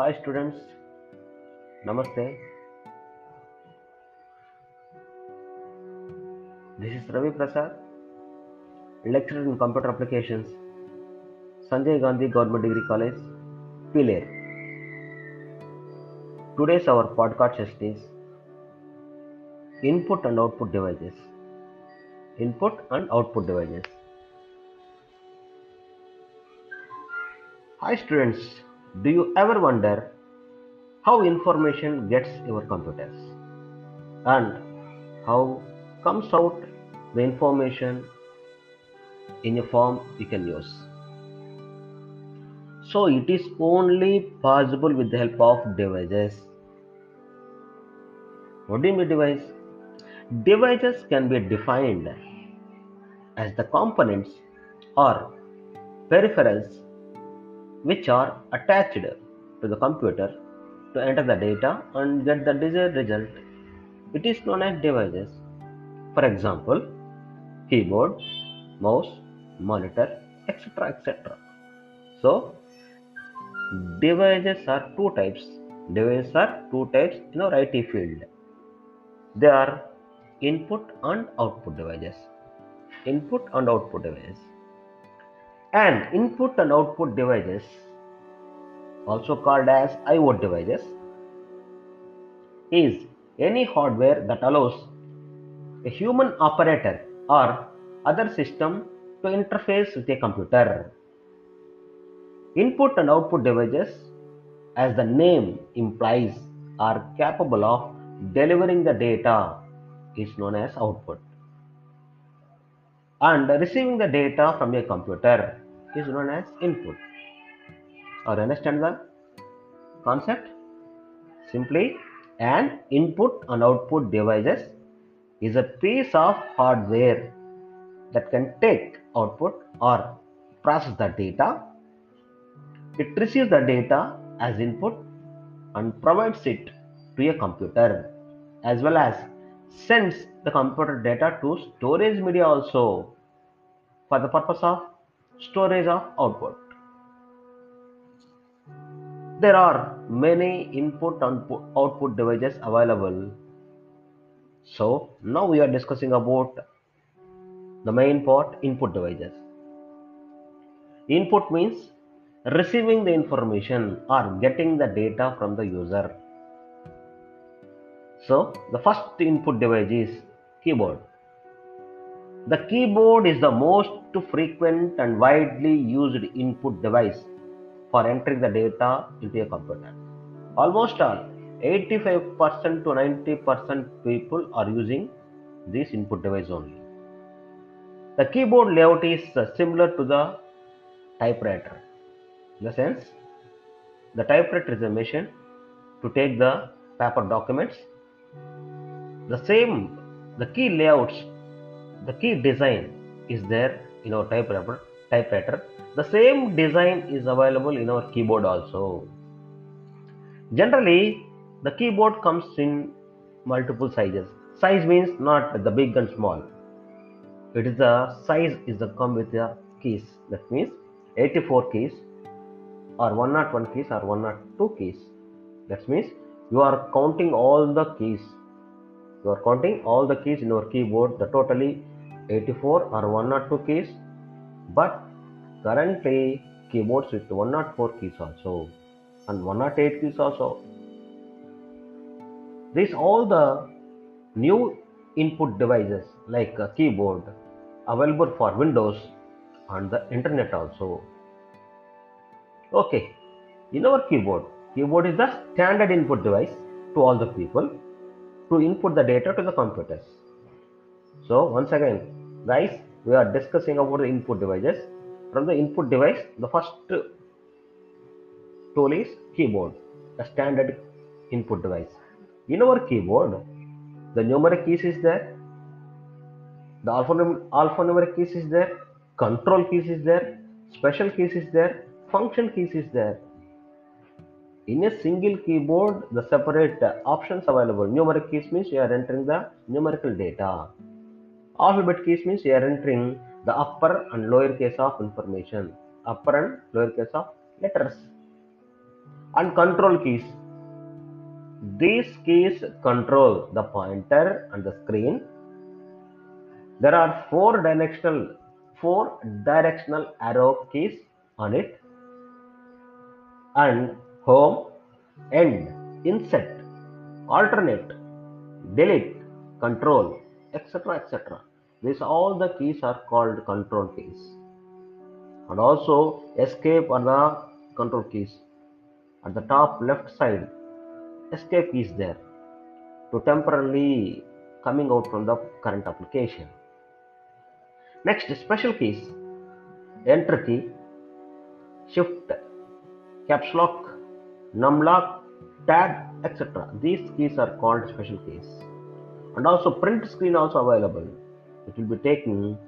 Hi students, Namaste. This is Ravi Prasad, lecturer in computer applications, Sanjay Gandhi Government Degree College, Pileru. Today's our podcast session is input and output devices. Input and output devices. Hi students, do you ever wonder how information gets your computers and how comes out the information in a form you can use? So it is only possible with the help of devices. What do you mean device? Devices can be defined as the components or peripherals which are attached to the computer to enter the data and get the desired result. It is known as devices. For example, keyboard, mouse, monitor, etc. etc. So, devices are two types. Devices are two types in our IT field. They are input and output devices. Input and output devices. And input and output devices, also called as IO devices, is any hardware that allows a human operator or other system to interface with a computer. Input and output devices, as the name implies, are capable of delivering the data, is known as output and receiving the data from a computer is known as input. Or understand the concept? Simply, an input and output devices is a piece of hardware that can take output or process the data. It receives the data as input and provides it to a computer as well as sends the computer data to storage media also for the purpose of storage of output. There are many input and output devices available. So now we are discussing about the main part input devices. Input means receiving the information or getting the data from the user. So the first input device is keyboard. The keyboard is the most frequent and widely used input device for entering the data into a computer. Almost all 85% to 90% people are using this input device only. The keyboard layout is uh, similar to the typewriter. In the sense, the typewriter is a machine to take the paper documents. The same, the key layouts, the key design is there in our typewriter. Typewriter. The same design is available in our keyboard also. Generally, the keyboard comes in multiple sizes. Size means not the big and small. It is the size is the come with the keys. That means 84 keys or 101 keys or 102 keys. That means you are counting all the keys. You are counting all the keys in your keyboard. The totally 84 or 102 keys. But currently keyboards with 104 keys also and 108 keys also. These all the new input devices like a keyboard available for Windows and the internet also. Okay, in our keyboard, keyboard is the standard input device to all the people to input the data to the computers. So once again, guys, we are discussing about the input devices. From the input device, the first tool is keyboard, a standard input device. In our keyboard, the numeric keys is there, the alphanum- alphanumeric keys is there, control keys is there, special keys is there, function keys is there. In a single keyboard, the separate uh, options available. Numeric keys means you are entering the numerical data. Alphabet keys means you are entering the upper and lower case of information. Upper and lower case of letters. and control keys. These keys control the pointer and the screen. There are four directional four directional arrow keys on it and home, end, insert, alternate, delete, control, etc. etc. These all the keys are called control keys. And also escape are the control keys. At the top left side, escape is there to temporarily coming out from the current application. Next, special keys. Enter key, shift, caps lock, num lock, tab, etc. These keys are called special keys. And also print screen also available. It will be taking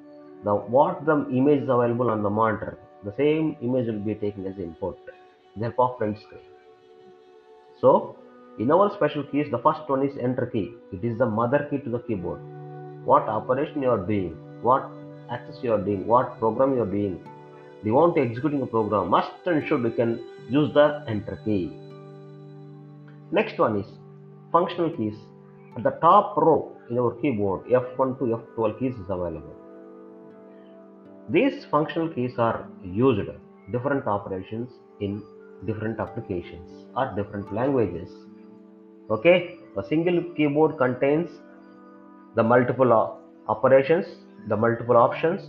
the what the image is available on the monitor. The same image will be taken as input. Therefore, print screen. So in our special keys, the first one is enter key. It is the mother key to the keyboard. What operation you are doing, what access you are doing, what program you are doing. Do you want to executing a program? Must and should you can use the enter key. Next one is functional keys. At the top row in our keyboard, F1 to F12 keys is available. These functional keys are used different operations in different applications or different languages. Okay, a single keyboard contains the multiple operations, the multiple options,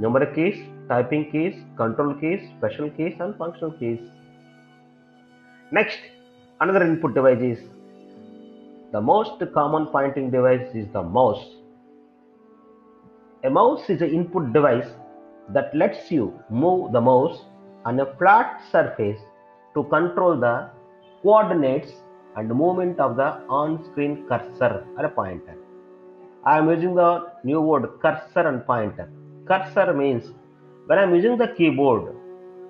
numeric keys, typing keys, control keys, special keys, and functional keys. Next, another input device is the most common pointing device is the mouse. A mouse is an input device that lets you move the mouse on a flat surface to control the coordinates and movement of the on-screen cursor or pointer. I am using the new word cursor and pointer. Cursor means when I am using the keyboard,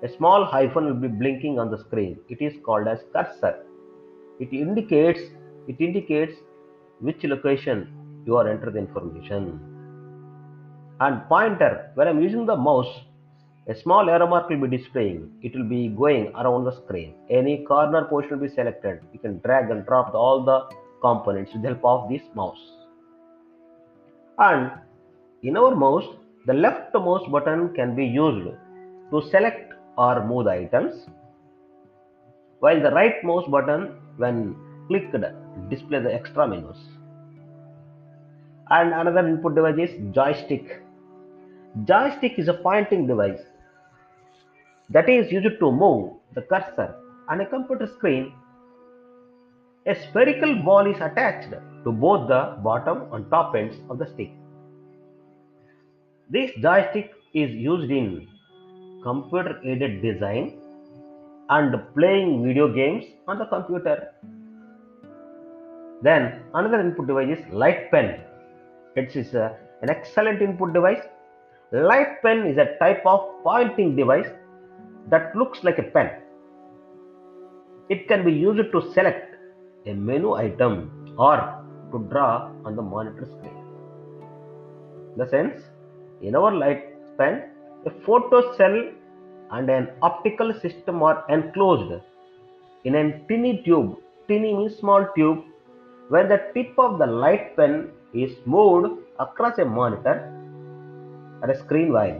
a small hyphen will be blinking on the screen. It is called as cursor. It indicates it indicates which location you are entering the information. And pointer, when I'm using the mouse, a small arrow mark will be displaying. It will be going around the screen. Any corner portion will be selected. You can drag and drop all the components with the help of this mouse. And in our mouse, the left mouse button can be used to select or move the items, while the right mouse button, when clicked, display the extra menus. And another input device is joystick. Joystick is a pointing device that is used to move the cursor on a computer screen. A spherical ball is attached to both the bottom and top ends of the stick. This joystick is used in computer aided design and playing video games on the computer. Then another input device is light pen. It is a, an excellent input device. Light pen is a type of pointing device that looks like a pen. It can be used to select a menu item or to draw on the monitor screen. The sense, in our light pen, a photo cell and an optical system are enclosed in a tiny tube. Tiny means small tube where the tip of the light pen is moved across a monitor or a screen while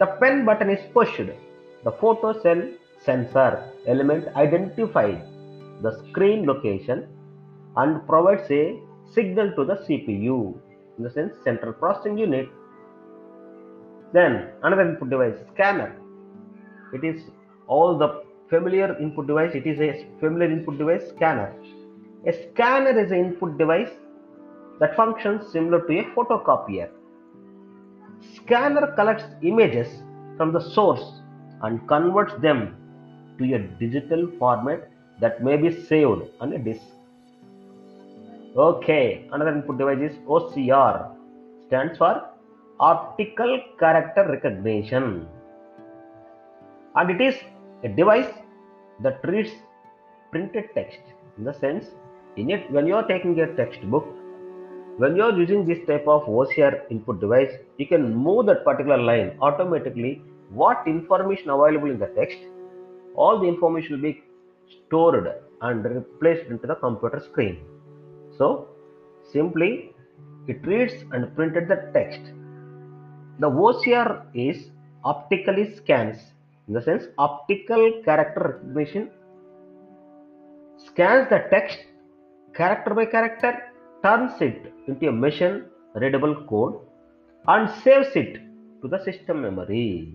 the pen button is pushed. The photo cell sensor element identifies the screen location and provides a signal to the CPU, in the sense central processing unit. Then another input device, scanner. It is all the familiar input device. It is a familiar input device, scanner. A scanner is an input device that functions similar to a photocopier. Scanner collects images from the source and converts them to a digital format that may be saved on a disk. Okay, another input device is OCR, stands for Optical Character Recognition, and it is a device that reads printed text. In the sense, in it, when you are taking a textbook, when you are using this type of OCR input device, you can move that particular line automatically what information available in the text all the information will be stored and replaced into the computer screen. So simply it reads and printed the text. The OCR is optically scans in the sense optical character recognition scans the text character by character turns it into a machine readable code and saves it to the system memory.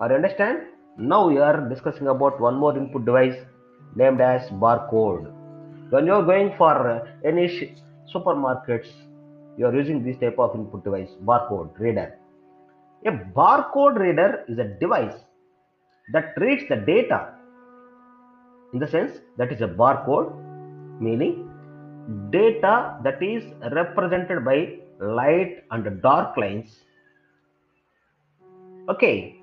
Are you understand? Now we are discussing about one more input device named as barcode. When you are going for uh, any supermarkets, you are using this type of input device, barcode reader. A barcode reader is a device that reads the data in the sense that is a barcode meaning data that is represented by light and dark lines. Okay,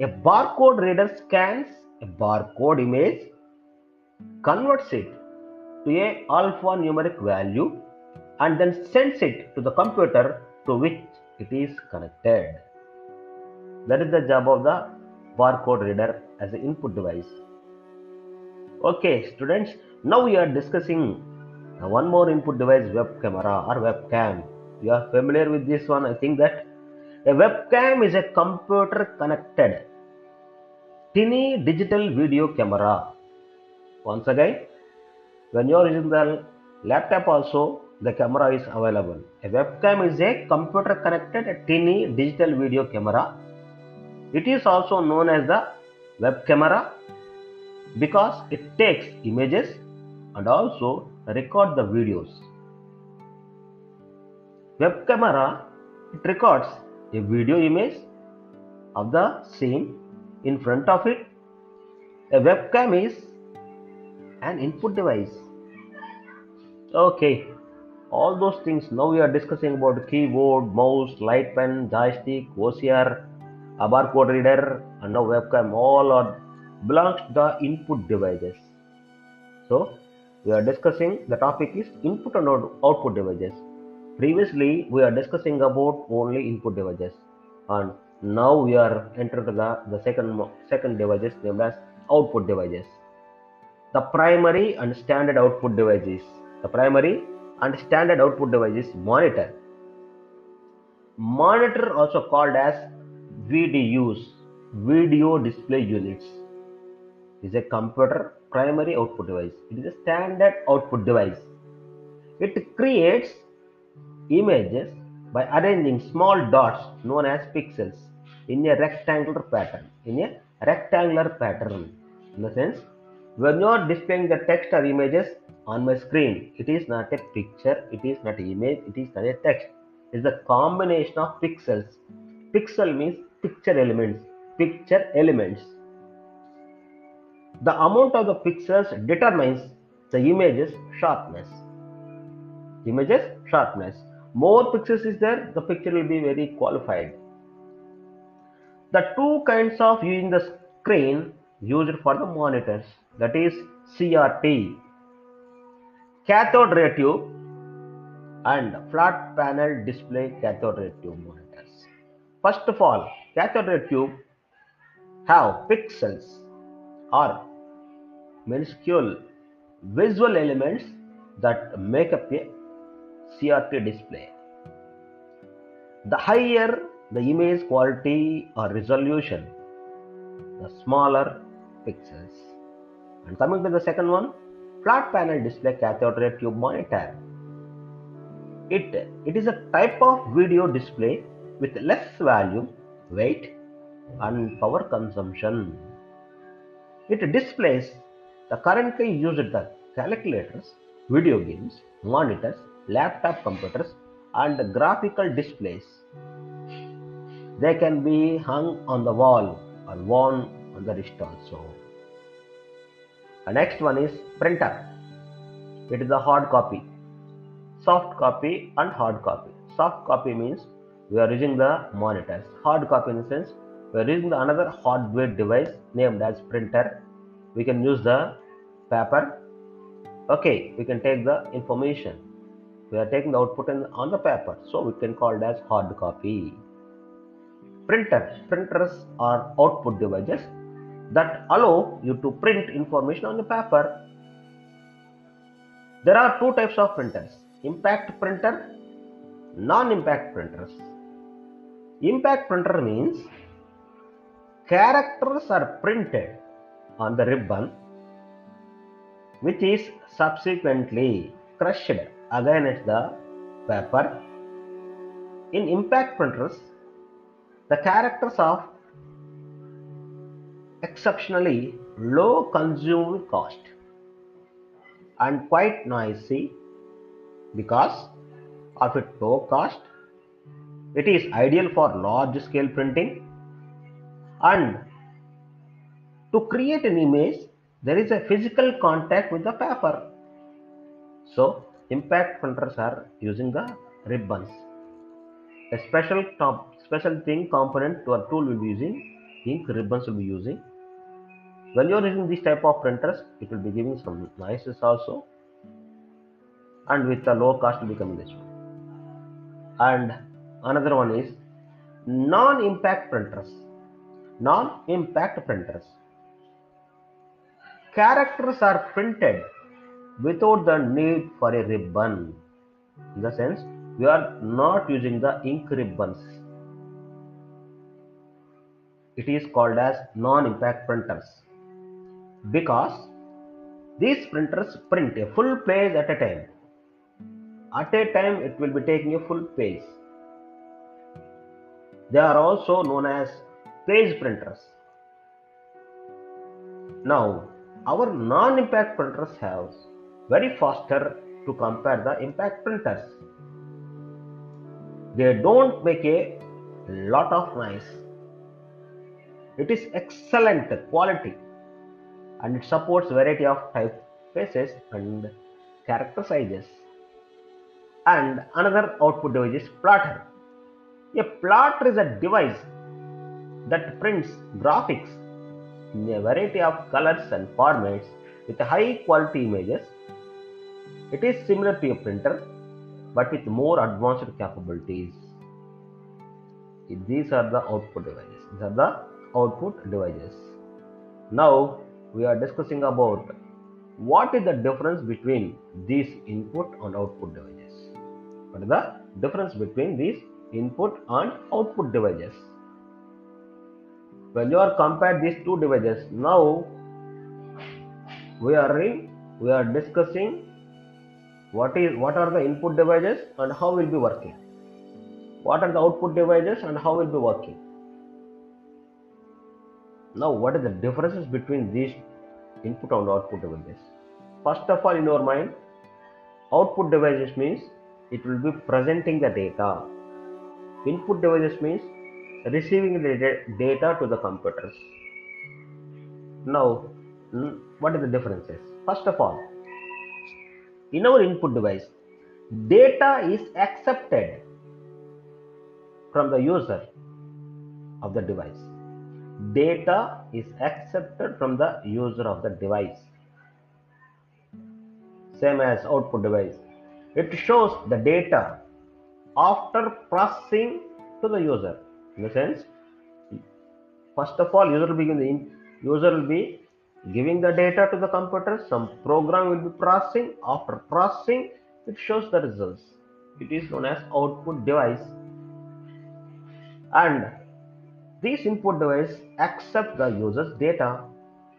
a barcode reader scans a barcode image, converts it to a alphanumeric value, and then sends it to the computer to which it is connected. That is the job of the barcode reader as an input device. Okay, students, now we are discussing one more input device web camera or webcam. You are familiar with this one. I think that a webcam is a computer connected tiny digital video camera. Once again, when you are using the laptop also, the camera is available. A webcam is a computer connected tiny digital video camera. It is also known as the web camera because it takes images and also record the videos. Web camera it records a video image of the scene in front of it. A webcam is an input device. Okay, all those things now we are discussing about keyboard, mouse, light pen, joystick, OCR, a barcode reader, and now webcam. All are belongs to the input devices. So we are discussing the topic is input and output devices. Previously we are discussing about only input devices and now we are entering the, the second second devices named as output devices. The primary and standard output devices. The primary and standard output device is monitor. Monitor also called as VDUs, video display units, is a computer primary output device. It is a standard output device. It creates images by arranging small dots known as pixels in a rectangular pattern. In a rectangular pattern. In the sense, when you are displaying the text or images on my screen, it is not a picture, it is not an image, it is not a text. It is a combination of pixels. Pixel means picture elements. Picture elements. The amount of the pixels determines the image's sharpness. Image's sharpness. More pixels is there, the picture will be very qualified. The two kinds of using the screen used for the monitors that is CRT, cathode ray tube and flat panel display cathode ray tube monitors. First of all, cathode ray tube have pixels or minuscule visual elements that make up a CRT display. The higher the image quality or resolution, the smaller pixels. And coming to the second one, flat panel display cathode ray tube monitor. It, it is a type of video display with less volume, weight, and power consumption. It displays the currently used the calculators, video games, monitors, laptop computers, and graphical displays. They can be hung on the wall or worn on the wrist also. The next one is printer. It is a hard copy, soft copy and hard copy. Soft copy means we are using the monitors. Hard copy in the sense we are using the another hardware device named as printer. We can use the paper. Okay, we can take the information. We are taking the output in, on the paper, so we can call it as hard copy. printers. Printers are output devices that allow you to print information on the paper. There are two types of printers impact printer, non impact printers. Impact printer means characters are printed on the ribbon which is subsequently crushed against the paper. In impact printers, the characters of exceptionally low consumed cost and quite noisy because of its low cost. It is ideal for large scale printing and to create an image there is a physical contact with the paper. So impact printers are using the ribbons. A special top, special thing component to our tool will be using ink ribbons will be using. When you are using this type of printers, it will be giving some noises also, and with the low cost will be coming this one. And another one is non-impact printers. Non-impact printers characters are printed without the need for a ribbon. In the sense, we are not using the ink ribbons. It is called as non-impact printers because these printers print a full page at a time. At a time, it will be taking a full page. They are also known as page printers. Now, our non-impact printers have very faster to compare the impact printers. They don't make a lot of noise. It is excellent quality and it supports variety of typefaces and character sizes. And another output device is plotter. A plotter is a device that prints graphics in a variety of colors and formats with high quality images. It is similar to a printer but with more advanced capabilities. These are the output devices. These are the output devices. Now we are discussing about what is the difference between these input and output devices. What is the difference between these input and output devices? when you are compare these two devices now we are in, we are discussing what is what are the input devices and how will be working what are the output devices and how will be working now what are the differences between these input and output devices first of all in your mind output devices means it will be presenting the data input devices means receiving the data to the computers. Now, what are the differences? First of all, in our input device, data is accepted from the user of the device. Data is accepted from the user of the device. Same as output device. It shows the data after processing to the user. In the sense first of all user will be the user will be giving the data to the computer. Some program will be processing. After processing it shows the results. It is known as output device. And this input device accepts the user's data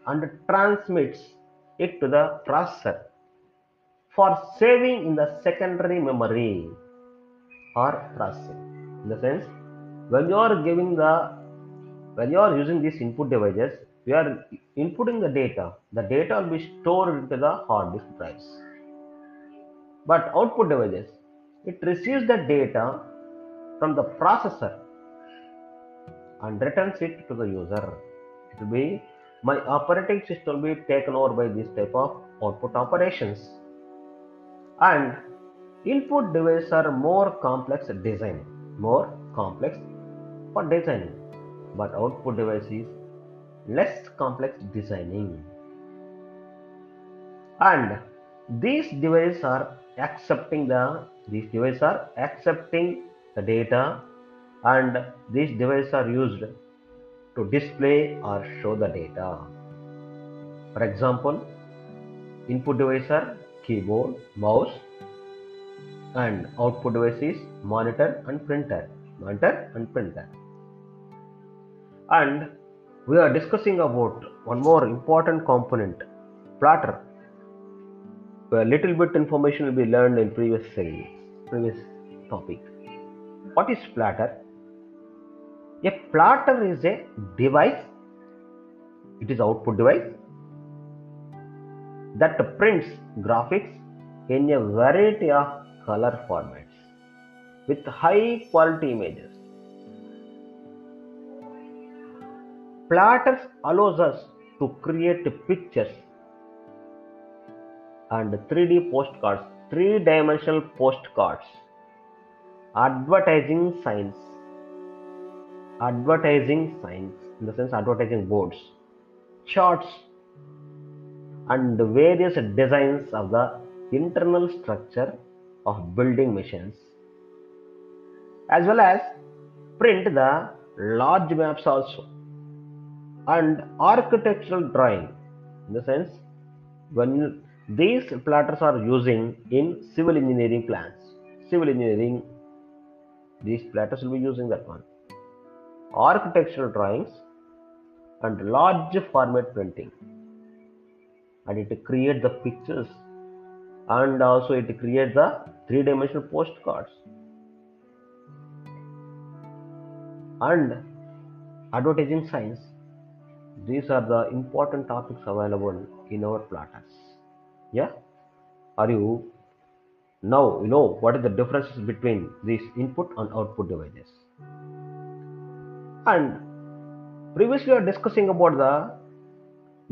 and transmits it to the processor for saving in the secondary memory or processing. In the sense when you are giving the when you are using these input devices we are inputting the data. The data will be stored into the hard disk drives. But output devices it receives the data from the processor and returns it to the user it will be my operating system will be taken over by this type of output operations and input devices are more complex design more complex for designing, but output device is less complex designing. And these devices are accepting the these devices are accepting the data and these devices are used to display or show the data. For example, input device are keyboard, mouse, and output device is monitor and printer. Monitor and printer. And we are discussing about one more important component, platter. A little bit information will be learned in previous series, previous topic. What is platter? A platter is a device, it is output device that prints graphics in a variety of color formats with high quality images. Platters allows us to create pictures and 3D postcards, three dimensional postcards, advertising signs, advertising signs in the sense advertising boards, charts, and the various designs of the internal structure of building machines, as well as print the large maps also and architectural drawing in the sense when these platters are using in civil engineering plans civil engineering these platters will be using that one architectural drawings and large format printing. And it create the pictures and also it create the three dimensional postcards. And advertising signs these are the important topics available in our platters. Yeah? Are you now you know what is the differences between these input and output devices and previously we are discussing about the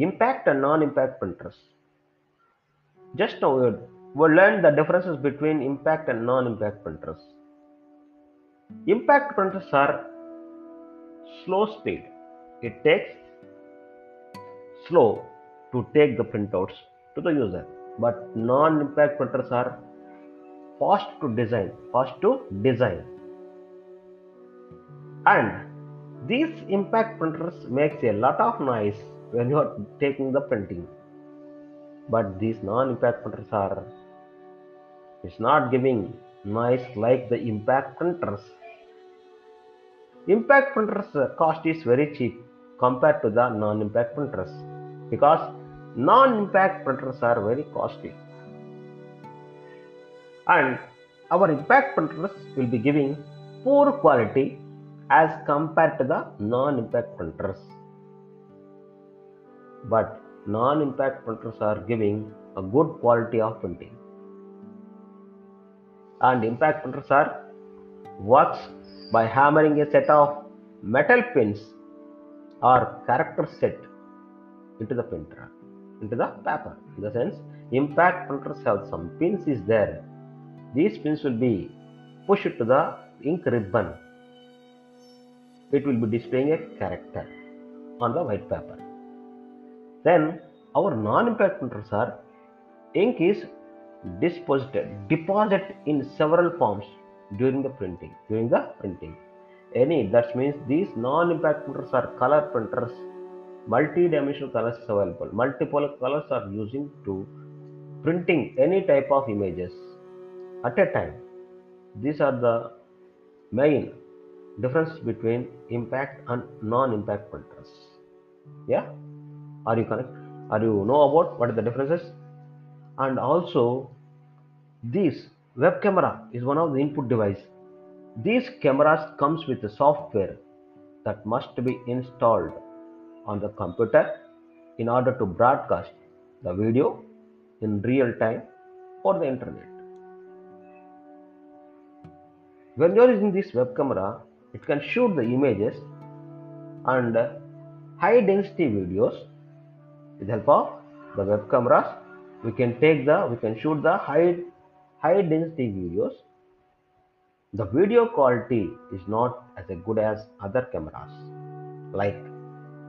impact and non-impact printers just now we learned the differences between impact and non-impact printers impact printers are slow speed. It takes slow to take the printouts to the user. But non-impact printers are fast to design fast to design. And these impact printers makes a lot of noise when you are taking the printing. But these non-impact printers are it's not giving noise like the impact printers. Impact printers cost is very cheap compared to the non-impact printers because non-impact printers are very costly. And our impact printers will be giving poor quality as compared to the non-impact printers. But non-impact printers are giving a good quality of printing. And impact printers are works by hammering a set of metal pins or character set into the printer into the paper. In the sense impact printers have some pins is there. These pins will be pushed to the ink ribbon it will be displaying a character on the white paper. Then our non-impact printers are ink is deposited deposit in several forms during the printing during the printing. Any that means these non-impact printers are color printers. Multi-dimensional colors available. Multiple colors are using to printing any type of images at a time. These are the main difference between impact and non-impact printers yeah? Are you correct? Are you know about what are the differences and also this web camera is one of the input device. These cameras comes with a software that must be installed on the computer in order to broadcast the video in real time or the internet. When you are using this web camera it can shoot the images and uh, high density videos with the help of the web cameras we can take the we can shoot the high high density videos. The video quality is not as good as other cameras like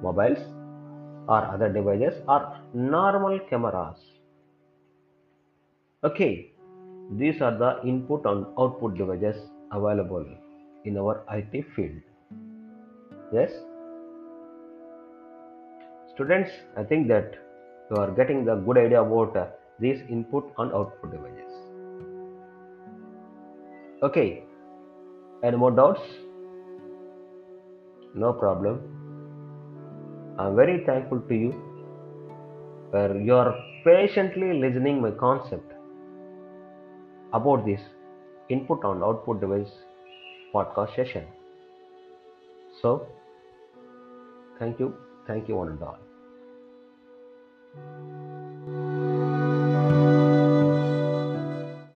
mobiles or other devices or normal cameras. Okay these are the input and output devices available in our IT field. Yes? Students, I think that you are getting the good idea about uh, these input and output devices. Okay, any more doubts? No problem. I'm very thankful to you where you are patiently listening my concept about this input and output device podcast session. So, thank you, thank you one and all.